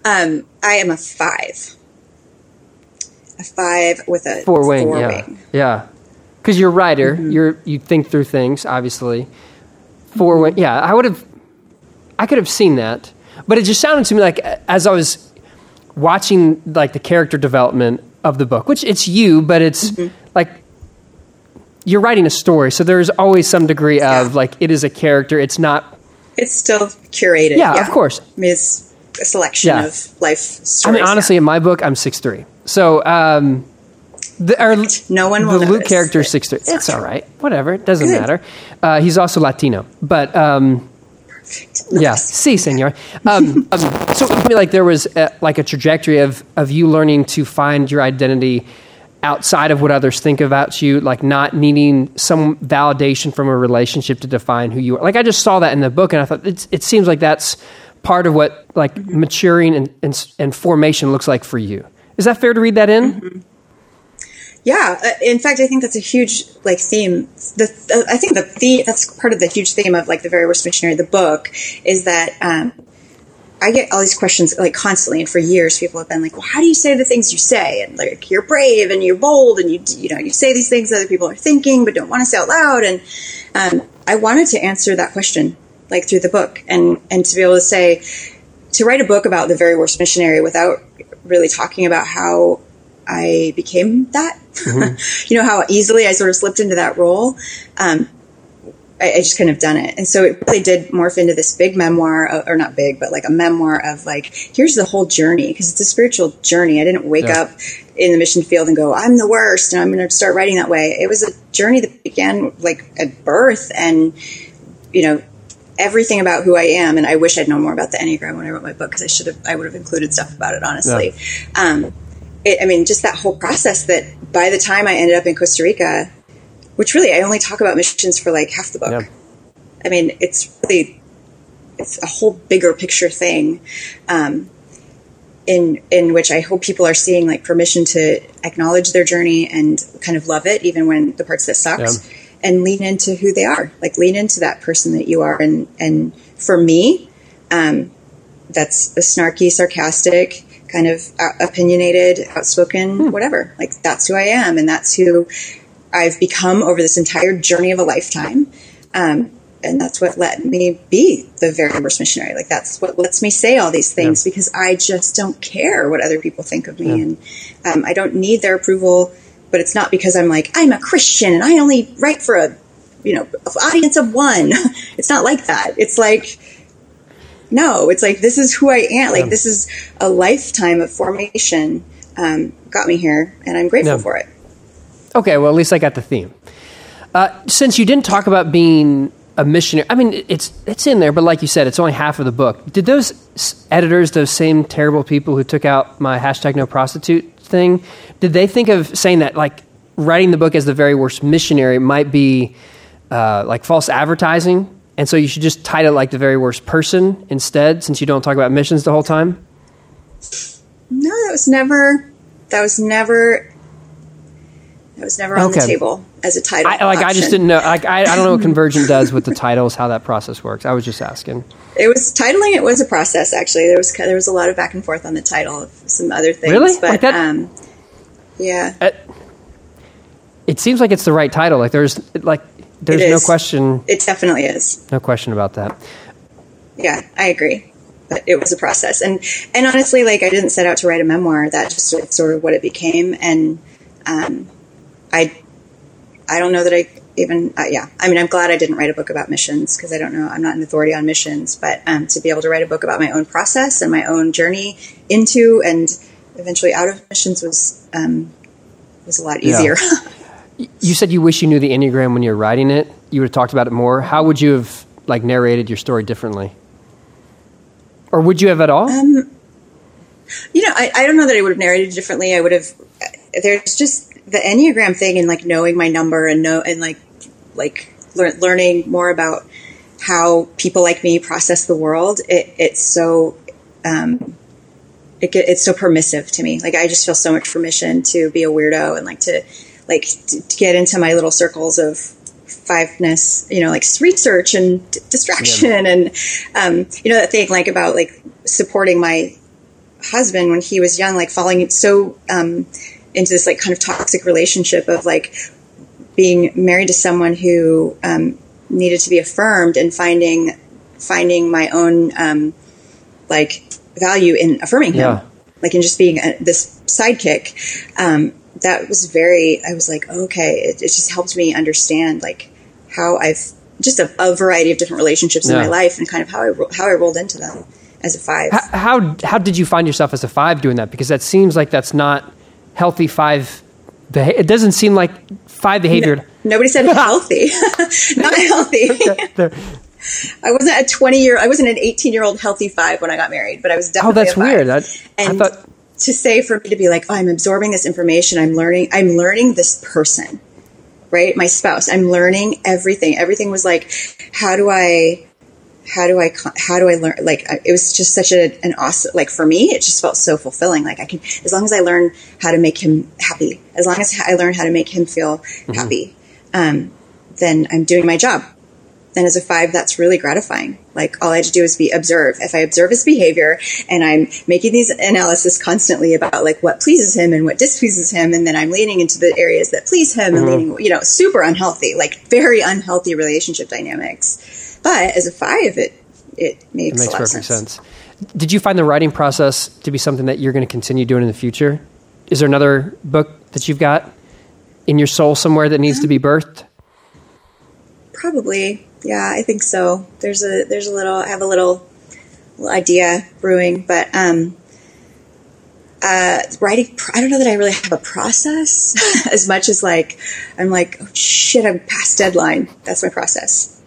Um, I am a five. A five with a Four wing. four yeah. wing. Yeah. Because you're a writer. Mm-hmm. You're you think through things. Obviously. Four wing. Yeah. I would have. I could have seen that, but it just sounded to me like as I was watching like the character development of the book, which it's you, but it's Mm-hmm. like you're writing a story, so there's always some degree of like it is a character. It's not. It's still curated. Yeah, of course. I mean, it's a selection Yeah. of life stories. I mean, honestly, in my book, I'm six three. So, um, the, or, No one the will Luke character is six three. It's all right. Whatever. It doesn't Good. matter. Uh, he's also Latino, but um, yeah, si, senor. Um, um, so, I mean, like, there was uh like a trajectory of of you learning to find your identity outside of what others think about you, like not needing some validation from a relationship to define who you are. Like, I just saw that in the book, and I thought it's, it seems like that's part of what like maturing and, and and formation looks like for you. Is that fair to read that in? Yeah, uh, in fact, I think that's a huge like theme. The uh, I think the, the that's part of the huge theme of like the very worst missionary, the book, is that um, I get all these questions like constantly, and for years people have been like, "Well, how do you say the things you say?" And like, you're brave and you're bold, and you you know you say these things other people are thinking but don't want to say out loud. And um, I wanted to answer that question like through the book, and and to be able to say to write a book about the very worst missionary without really talking about how I became that. you know how easily I sort of slipped into that role. Um, I, I just couldn't have done it, and so it really did morph into this big memoir, of, or not big, but like a memoir of like here's the whole journey because it's a spiritual journey. I didn't wake Yeah. up in the mission field and go, I'm the worst, and I'm going to start writing that way. It was a journey that began like at birth, and you know everything about who I am. And I wish I'd known more about the Enneagram when I wrote my book because I should have, I would have included stuff about it, honestly. Um, it, I mean, just that whole process that by the time I ended up in Costa Rica, which really I only talk about missions for like half the book. Yeah. I mean, it's really, it's a whole bigger picture thing. Um, in, in which I hope people are seeing like permission to acknowledge their journey and kind of love it, even when the parts that sucked, Yeah. and lean into who they are. Like lean into that person that you are. And and for me, um, that's a snarky, sarcastic, kind of uh, opinionated, outspoken, whatever. Like that's who I am, and that's who I've become over this entire journey of a lifetime. Um, and that's what let me be the very worst missionary. Like that's what lets me say all these things because I just don't care what other people think of me, and um, I don't need their approval. But it's not because I'm like I'm a Christian and I only write for a you know audience of one. it's not like that. It's like no, it's like this is who I am. Like this is a lifetime of formation um, got me here, and I'm grateful Yeah. for it. Okay, well, at least I got the theme. Uh, since you didn't talk about being a missionary, I mean, it's it's in there, but like you said, it's only half of the book. Did those editors, those same terrible people who took out my hashtag no prostitute thing, did they think of saying that like writing the book as the very worst missionary might be uh, like false advertising, and so you should just title it like the very worst person instead, since you don't talk about missions the whole time? No, that was never. That was never. That was never on the table as a title. I, like I just didn't know. Like I, I don't know what Convergent does with the titles, how that process works. I was just asking. It was titling. It was a process. Actually, there was there was a lot of back and forth on the title of some other things. Really? But Like that- um, yeah, It seems like it's the right title. Like there's like there's no question it definitely is. no question about that. Yeah, I agree. But it was a process, and and honestly, like I didn't set out to write a memoir. That just sort of what it became, and um, I I don't know that I even uh, yeah. I mean, I'm glad I didn't write a book about missions because I don't know. I'm not an authority on missions, but um, to be able to write a book about my own process and my own journey into and eventually out of missions was um, was a lot Yeah. You said you wish you knew the Enneagram when you were writing it. You would have talked about it more. How would you have like narrated your story differently? Or would you have at all? Um, you know, I, I don't know that I would have narrated differently. I would have. There's just the enneagram thing and like knowing my number and know and like like lear- learning more about how people like me process the world. It, it's so um, it, it's so permissive to me. Like I just feel so much permission to be a weirdo and like to like to, to get into my little circles of fiveness, you know, like research and d- distraction and um, you know that thing like about like supporting my husband when he was young, like falling so um, into this like kind of toxic relationship of like being married to someone who um, needed to be affirmed and finding finding my own um, like value in affirming him, Yeah. like in just being a, this sidekick. Um, that was very. I was like, okay, it, it just helped me understand like how I've just a, a variety of different relationships in my life and kind of how I how I rolled into them as a five. H- how how did you find yourself as a five doing that? Because that seems like that's not healthy five. Beha- it doesn't seem like five behavior. Nobody said healthy, not healthy. I wasn't a twenty year. I wasn't an eighteen year old healthy five when I got married, but I was oh, definitely. Oh, that's weird. I, I thought to say for me to be like, oh, I'm absorbing this information. I'm learning. I'm learning this person, right? My spouse. I'm learning everything. Everything was like, how do I, how do I, how do I learn? Like, it was just such a, an awesome, like for me, it just felt so fulfilling. Like I can, as long as I learn how to make him happy, as long as I learn how to make him feel happy, um, then I'm doing my job. Then as a five, that's really gratifying. Like all I had to do is be observe. If I observe his behavior and I'm making these analysis constantly about like what pleases him and what displeases him, and then I'm leaning into the areas that please him and uh-huh. leaning, you know, super unhealthy, like very unhealthy relationship dynamics. But as a five, it it makes, it makes perfect sense. sense. Did you find the writing process to be something that you're going to continue doing in the future? Is there another book that you've got in your soul somewhere that needs to be birthed? Probably, yeah, I think so. There's a there's a little I have a little, little idea brewing, but um, uh, writing. I don't know that I really have a process as much as like I'm like oh shit, I'm past deadline. That's my process.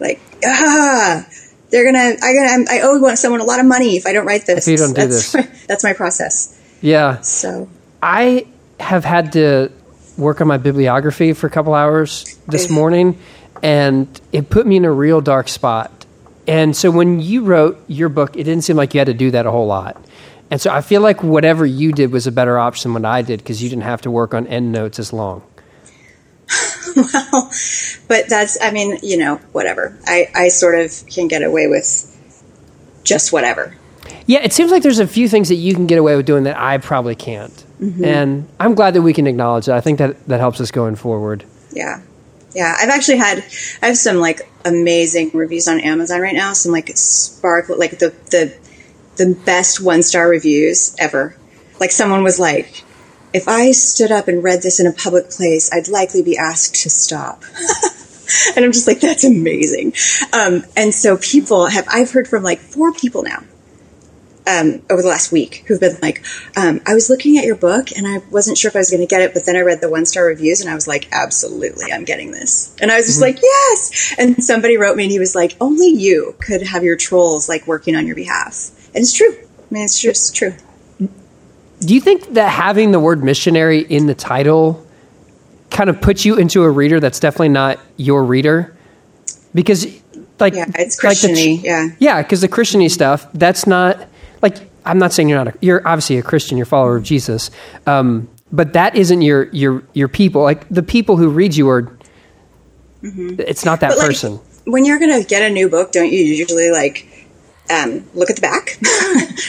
Like ah, they're gonna I gonna I'm, I owe one- someone a lot of money if I don't write this. If you don't do that's this. My, that's my process. Yeah. So I have had to work on my bibliography for a couple hours this morning, and it put me in a real dark spot. And so when you wrote your book, it didn't seem like you had to do that a whole lot. And so I feel like whatever you did was a better option than what I did because you didn't have to work on end notes as long. well, but that's I mean you know whatever. I I sort of can get away with just whatever. Yeah, it seems like there's a few things that you can get away with doing that I probably can't. Mm-hmm. And I'm glad that we can acknowledge that. I think that that helps us going forward. Yeah. Yeah. I've actually had, I have some like amazing reviews on Amazon right now. Some like sparkle, like the, the, the best one star reviews ever. Like someone was like, if I stood up and read this in a public place, I'd likely be asked to stop. and I'm just like, that's amazing. Um, and so people have, I've heard from like four people now um, over the last week who've been like, um, I was looking at your book and I wasn't sure if I was going to get it, but then I read the one star reviews and I was like, absolutely, I'm getting this. And I was just like, yes. And somebody wrote me and he was like, only you could have your trolls like working on your behalf. And it's true. I mean, it's just true. Do you think that having the word missionary in the title kind of puts you into a reader that's definitely not your reader? Because, like, Yeah, it's like the Christiany. yeah. yeah, because the Christiany stuff, that's not like I'm not saying you're not. A, you're obviously a Christian. You're a follower of Jesus, um, but that isn't your your your people. Like the people who read you are. It's not that Mm-hmm. But, like, person. when you're going to get a new book, don't you usually like um, look at the back,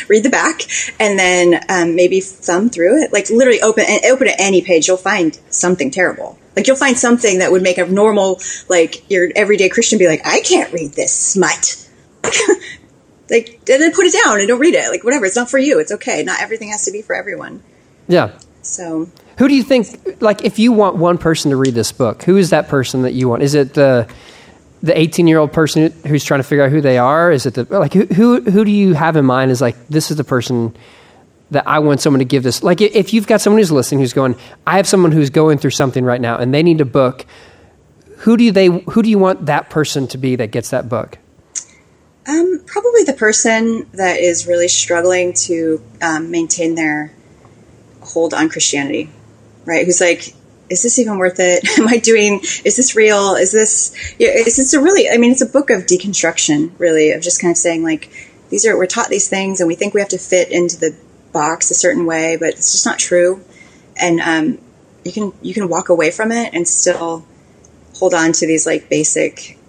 read the back, and then um, maybe thumb through it? Like literally open and open at any page, you'll find something terrible. Like you'll find something that would make a normal, like your everyday Christian be like, I can't read this smut. like, and then put it down and don't read it. Like whatever, it's not for you. It's okay. Not everything has to be for everyone. yeah. So Who do you think? Like, if you want one person to read this book, who is that person that you want? Is it the the eighteen year old person who's trying to figure out who they are? Is it the like who who who do you have in mind? Is like this is the person that I want someone to give this. Like, if you've got someone who's listening who's going, I have someone who's going through something right now and they need a book. Who do they? Who do you want that person to be that gets that book? Um, probably the person that is really struggling to um, maintain their hold on Christianity, right? Who's like, is this even worth it? Am I doing? Is this real? Is this? Yeah, is this a really? I mean, it's a book of deconstruction, really, of just kind of saying like, these are we're taught these things, and we think we have to fit into the box a certain way, but it's just not true. And um, you can you can walk away from it and still hold on to these like basic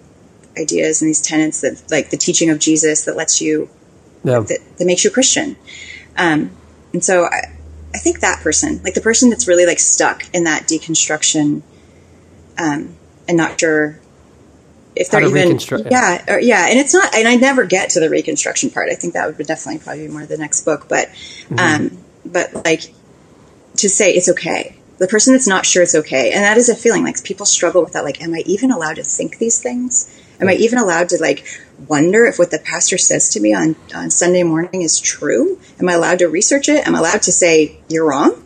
ideas and these tenets that like the teaching of Jesus that lets you No. that, that makes you Christian. Um, and so I, I think that person, like the person that's really like stuck in that deconstruction, um, and not sure if they're even, yeah, or, yeah. And it's not, and I never get to the reconstruction part. I think that would definitely probably be more the next book, but, Mm-hmm. um, but like to say it's okay. The person that's not sure it's okay, and that is a feeling like people struggle with that. Like, am I even allowed to think these things? Am I even allowed to like wonder if what the pastor says to me on on Sunday morning is true? Am I allowed to research it? Am I allowed to say you're wrong?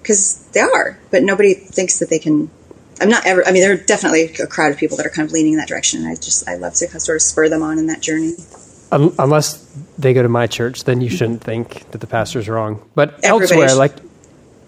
Because they are, but nobody thinks that they can. I'm not ever. I mean, there are definitely a crowd of people that are kind of leaning in that direction, and I just I love to sort of spur them on in that journey. Un- unless they go to my church, then you shouldn't think that the pastor's wrong. But Everybody elsewhere, should. like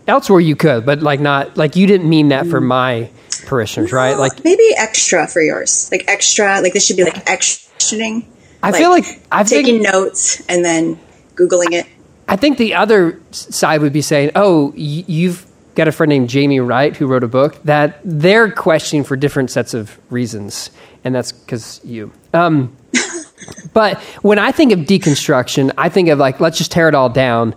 elsewhere, you could, but like not like you didn't mean that for mm. my parishioners, right? Like maybe extra for yours, like extra, like this should be like extra questioning. I feel like I think taking notes and then googling it. I think the other side would be saying, "Oh, you've got a friend named Jamie Wright who wrote a book that they're questioning for different sets of reasons, and that's because you." Um, but when I think of deconstruction, I think of like let's just tear it all down,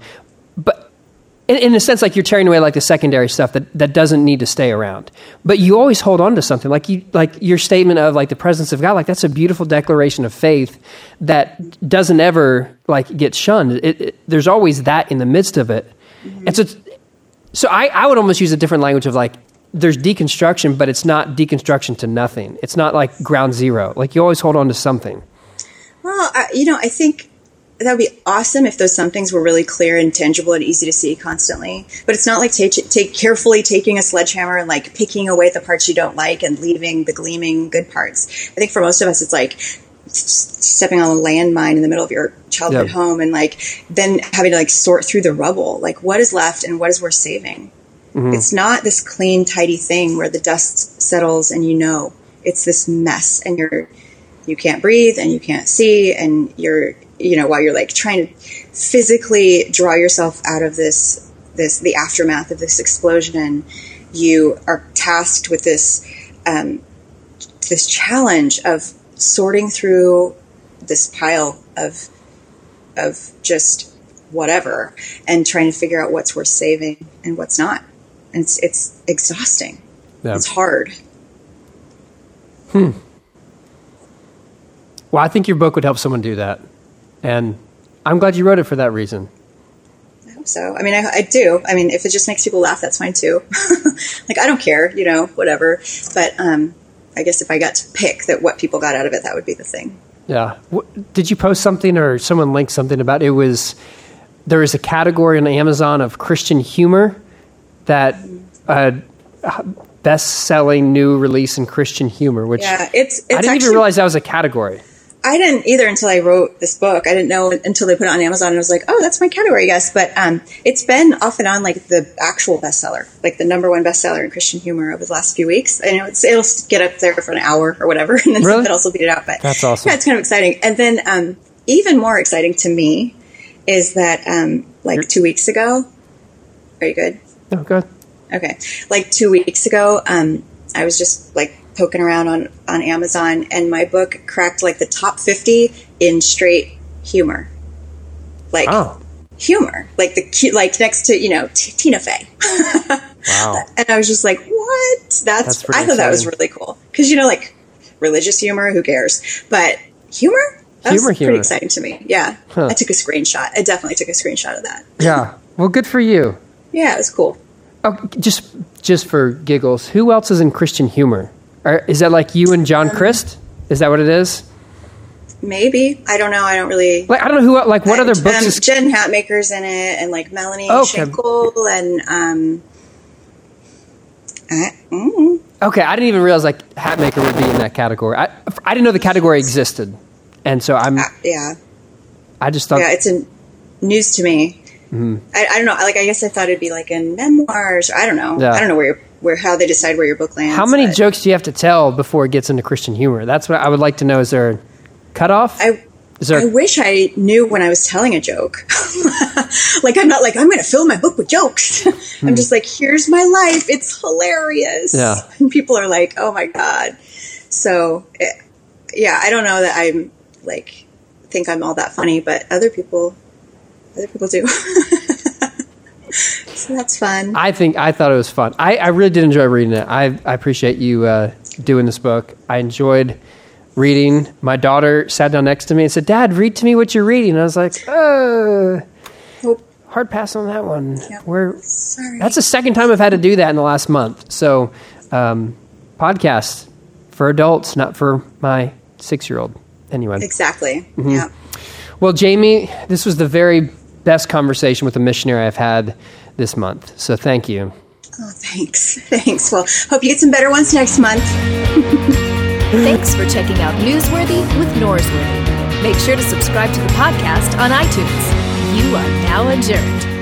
in, in a sense, like you're tearing away like the secondary stuff that, that doesn't need to stay around. But you always hold on to something, like you like your statement of like the presence of God. Like that's a beautiful declaration of faith that doesn't ever like get shunned. It, it, there's always that in the midst of it, mm-hmm. and so so I, I would almost use a different language of like there's deconstruction, but it's not deconstruction to nothing. It's not like ground zero. Like you always hold on to something. Well, I, you know, I think that would be awesome if those some things were really clear and tangible and easy to see constantly. But it's not like take, take carefully taking a sledgehammer and like picking away the parts you don't like and leaving the gleaming good parts. I think for most of us, it's like stepping on a landmine in the middle of your childhood Yeah. home and like then having to like sort through the rubble. Like what is left and what is worth saving. Mm-hmm. It's not this clean, tidy thing where the dust settles and you know. It's this mess and you're you can't breathe and you can't see and you're you know while you're like trying to physically draw yourself out of this this the aftermath of this explosion you are tasked with this um, this challenge of sorting through this pile of of just whatever and trying to figure out what's worth saving and what's not and it's it's exhausting Yeah. it's hard Hmm. Well, I think your book would help someone do that, and I'm glad you wrote it for that reason. I hope so. I mean, I, I do. I mean, if it just makes people laugh, that's fine too. like, I don't care, you know, whatever. But um, I guess if I got to pick that what people got out of it, that would be the thing. Yeah. Did you post something or someone linked something about it? Was there is a category on Amazon of Christian humor that uh, best-selling new release in Christian humor, which Yeah, it's. it's I didn't actually, even realize that was a category. I didn't either until I wrote this book. I didn't know until they put it on Amazon, and I was like, "Oh, that's my category, I guess." But um, it's been off and on like the actual bestseller, like the number one bestseller in Christian humor over the last few weeks. I know it's, it'll get up there for an hour or whatever, and then Really? something else will beat it out. But That's awesome. Yeah, it's kind of exciting. And then um, even more exciting to me is that um, like two weeks ago. Are you good? Oh, good. Okay. Like two weeks ago, um, I was just like poking around on, on Amazon and my book cracked like the top 50 in straight humor. Like Oh, humor. Like the like next to, you know, T- Tina Fey. wow. and I was just like, what? That's, That's I thought that was really cool. Cause you know, like religious humor, who cares? But humor? That Humor, was humor. pretty exciting to me. Yeah. Huh. I took a screenshot. I definitely took a screenshot of that. Yeah. Well, good for you. Yeah, it was cool. Oh, just just for giggles, who else is in Christian humor? Or is that like you and John Christ? Is that what it is? maybe I don't know. I don't really. Like I don't know who like what other Um, books is Jen Hatmaker's in it, and like Melanie Okay. Shankle, and um, I, mm, Okay, I didn't even realize like Hatmaker would be in that category. I, I didn't know the category existed, and so I'm yeah, I just thought yeah, it's a news to me. Mm-hmm. I, I don't know. Like, I guess I thought it'd be like in memoirs. Or, I don't know. Yeah. I don't know where your, where how they decide where your book lands. how many but jokes do you have to tell before it gets into Christian humor? That's what I would like to know. Is there a cutoff? I Is there? I wish I knew when I was telling a joke. like I'm not like I'm going to fill my book with jokes. I'm just like here's my life. It's hilarious. Hmm. Yeah. And people are like, "Oh my god." So, it, yeah, I don't know that I'm like think I'm all that funny, but other people other people do. So that's fun. I think I thought it was fun. I, I really did enjoy reading it. I, I appreciate you uh, doing this book. I enjoyed reading. My daughter sat down next to me and said, "Dad, read to me what you're reading." And I was like, "Uh, Oh, hard pass on that one." Yeah. We're sorry. That's the second time I've had to do that in the last month. So, um, podcast for adults, not for my six year old. Anyway. exactly. Mm-hmm. Yeah. Well, Jamie, this was the very best conversation with a missionary I've had this month. So thank you. Oh, thanks. Thanks. Well, hope you get some better ones next month. Thanks for checking out Newsworthy with Norsworthy. Make sure to subscribe to the podcast on iTunes. You are now adjourned.